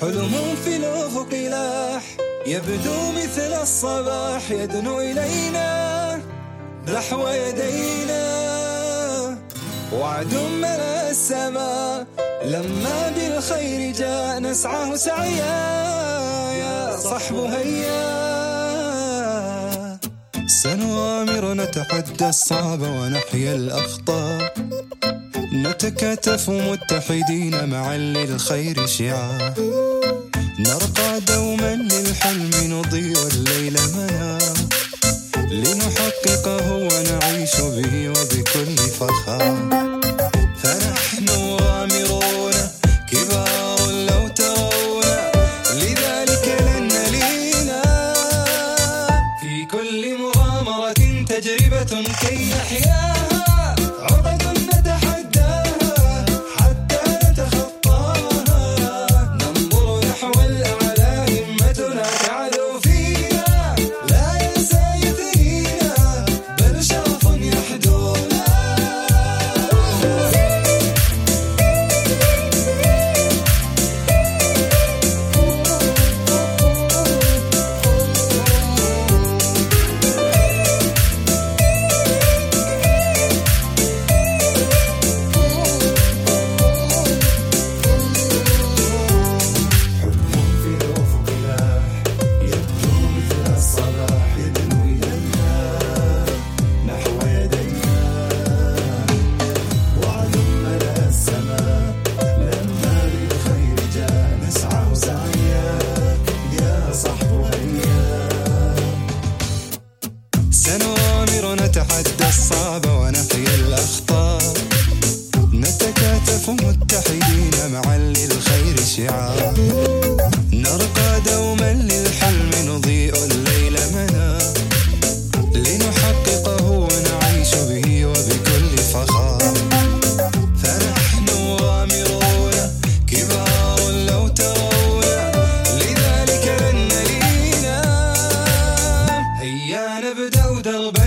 حلم في الأفق لاح يبدو مثل الصباح يدنو إلينا نحو يدينا. وعد ملأ السماء لما بالخير جاء نسعه سعيا. يا صحب هيا. سنغامر نتحدى الصعب ونحيا الأخطاء. نتكاتف متحدين معا للخير شعاع نرقى دوما للحلم نضيء الليل منا. لنحققه ونعيش به وبكل فخر. فنحن كبار لو لذلك لن في كل مغامرة تجربة كي نحياها. سنوامر نتحدى الصعب ونحيي الأخطار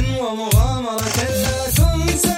ومغامرة لا تنسى